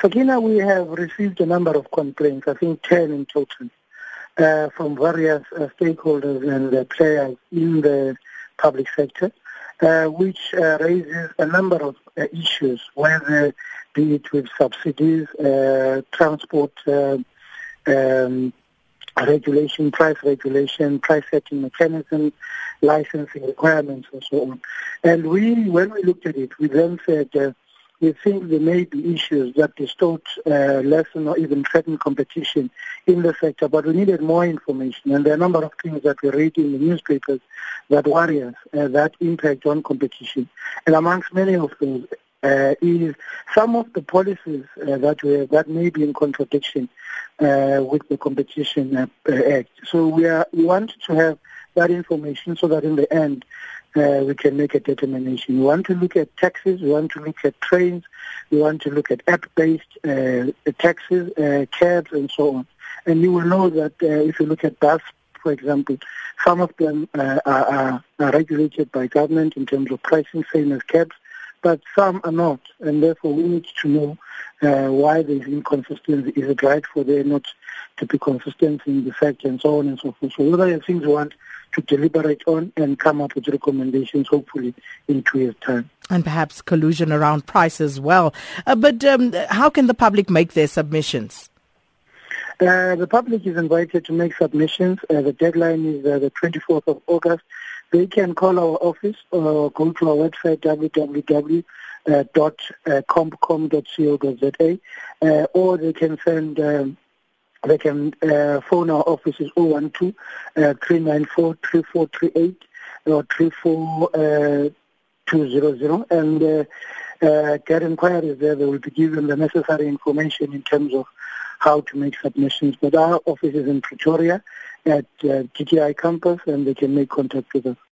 Sakina, we have received a number of complaints, I think 10 in total, uh, from various uh, stakeholders and uh, players in the public sector, uh, which uh, raises a number of uh, issues, whether be it with subsidies, transport um, regulation, price regulation, price setting mechanism, licensing requirements, and so on. And we, when we looked at it, we then said we think there may be issues that distort, uh, lessen, or even threaten competition in the sector, but we needed more information. And there are a number of things that we read in the newspapers that worry us, uh, that impact on competition. And amongst many of those uh, is some of the policies uh, that we that may be in contradiction uh, with the Competition uh, Act. So we are we want to have that information so that in the end uh, we can make a determination. We want to look at taxis, we want to look at trains, we want to look at app-based uh, taxis, uh, cabs, and so on. And you will know that uh, if you look at bus, for example, some of them uh, are, are, regulated by government in terms of pricing, same as cabs, but some are not, and therefore we need to know uh, why there is inconsistency. Is it right for there not to be consistency in the fact and so on and so forth? So those are the things we want to deliberate on and come up with recommendations, hopefully, in two years' time. And perhaps collusion around price as well. Uh, but um, how can the public make their submissions? Uh, the public is invited to make submissions. Uh, the deadline is uh, the 24th of August. They can call our office or go to our website www.compcom.co.za uh, or they can send um, they can uh, phone our offices 012 uh, 394 3438 or 34200 and uh, get inquiries there. They will be given the necessary information in terms of how to make submissions. But our office is in Pretoria at uh, DTI campus and they can make contact with us.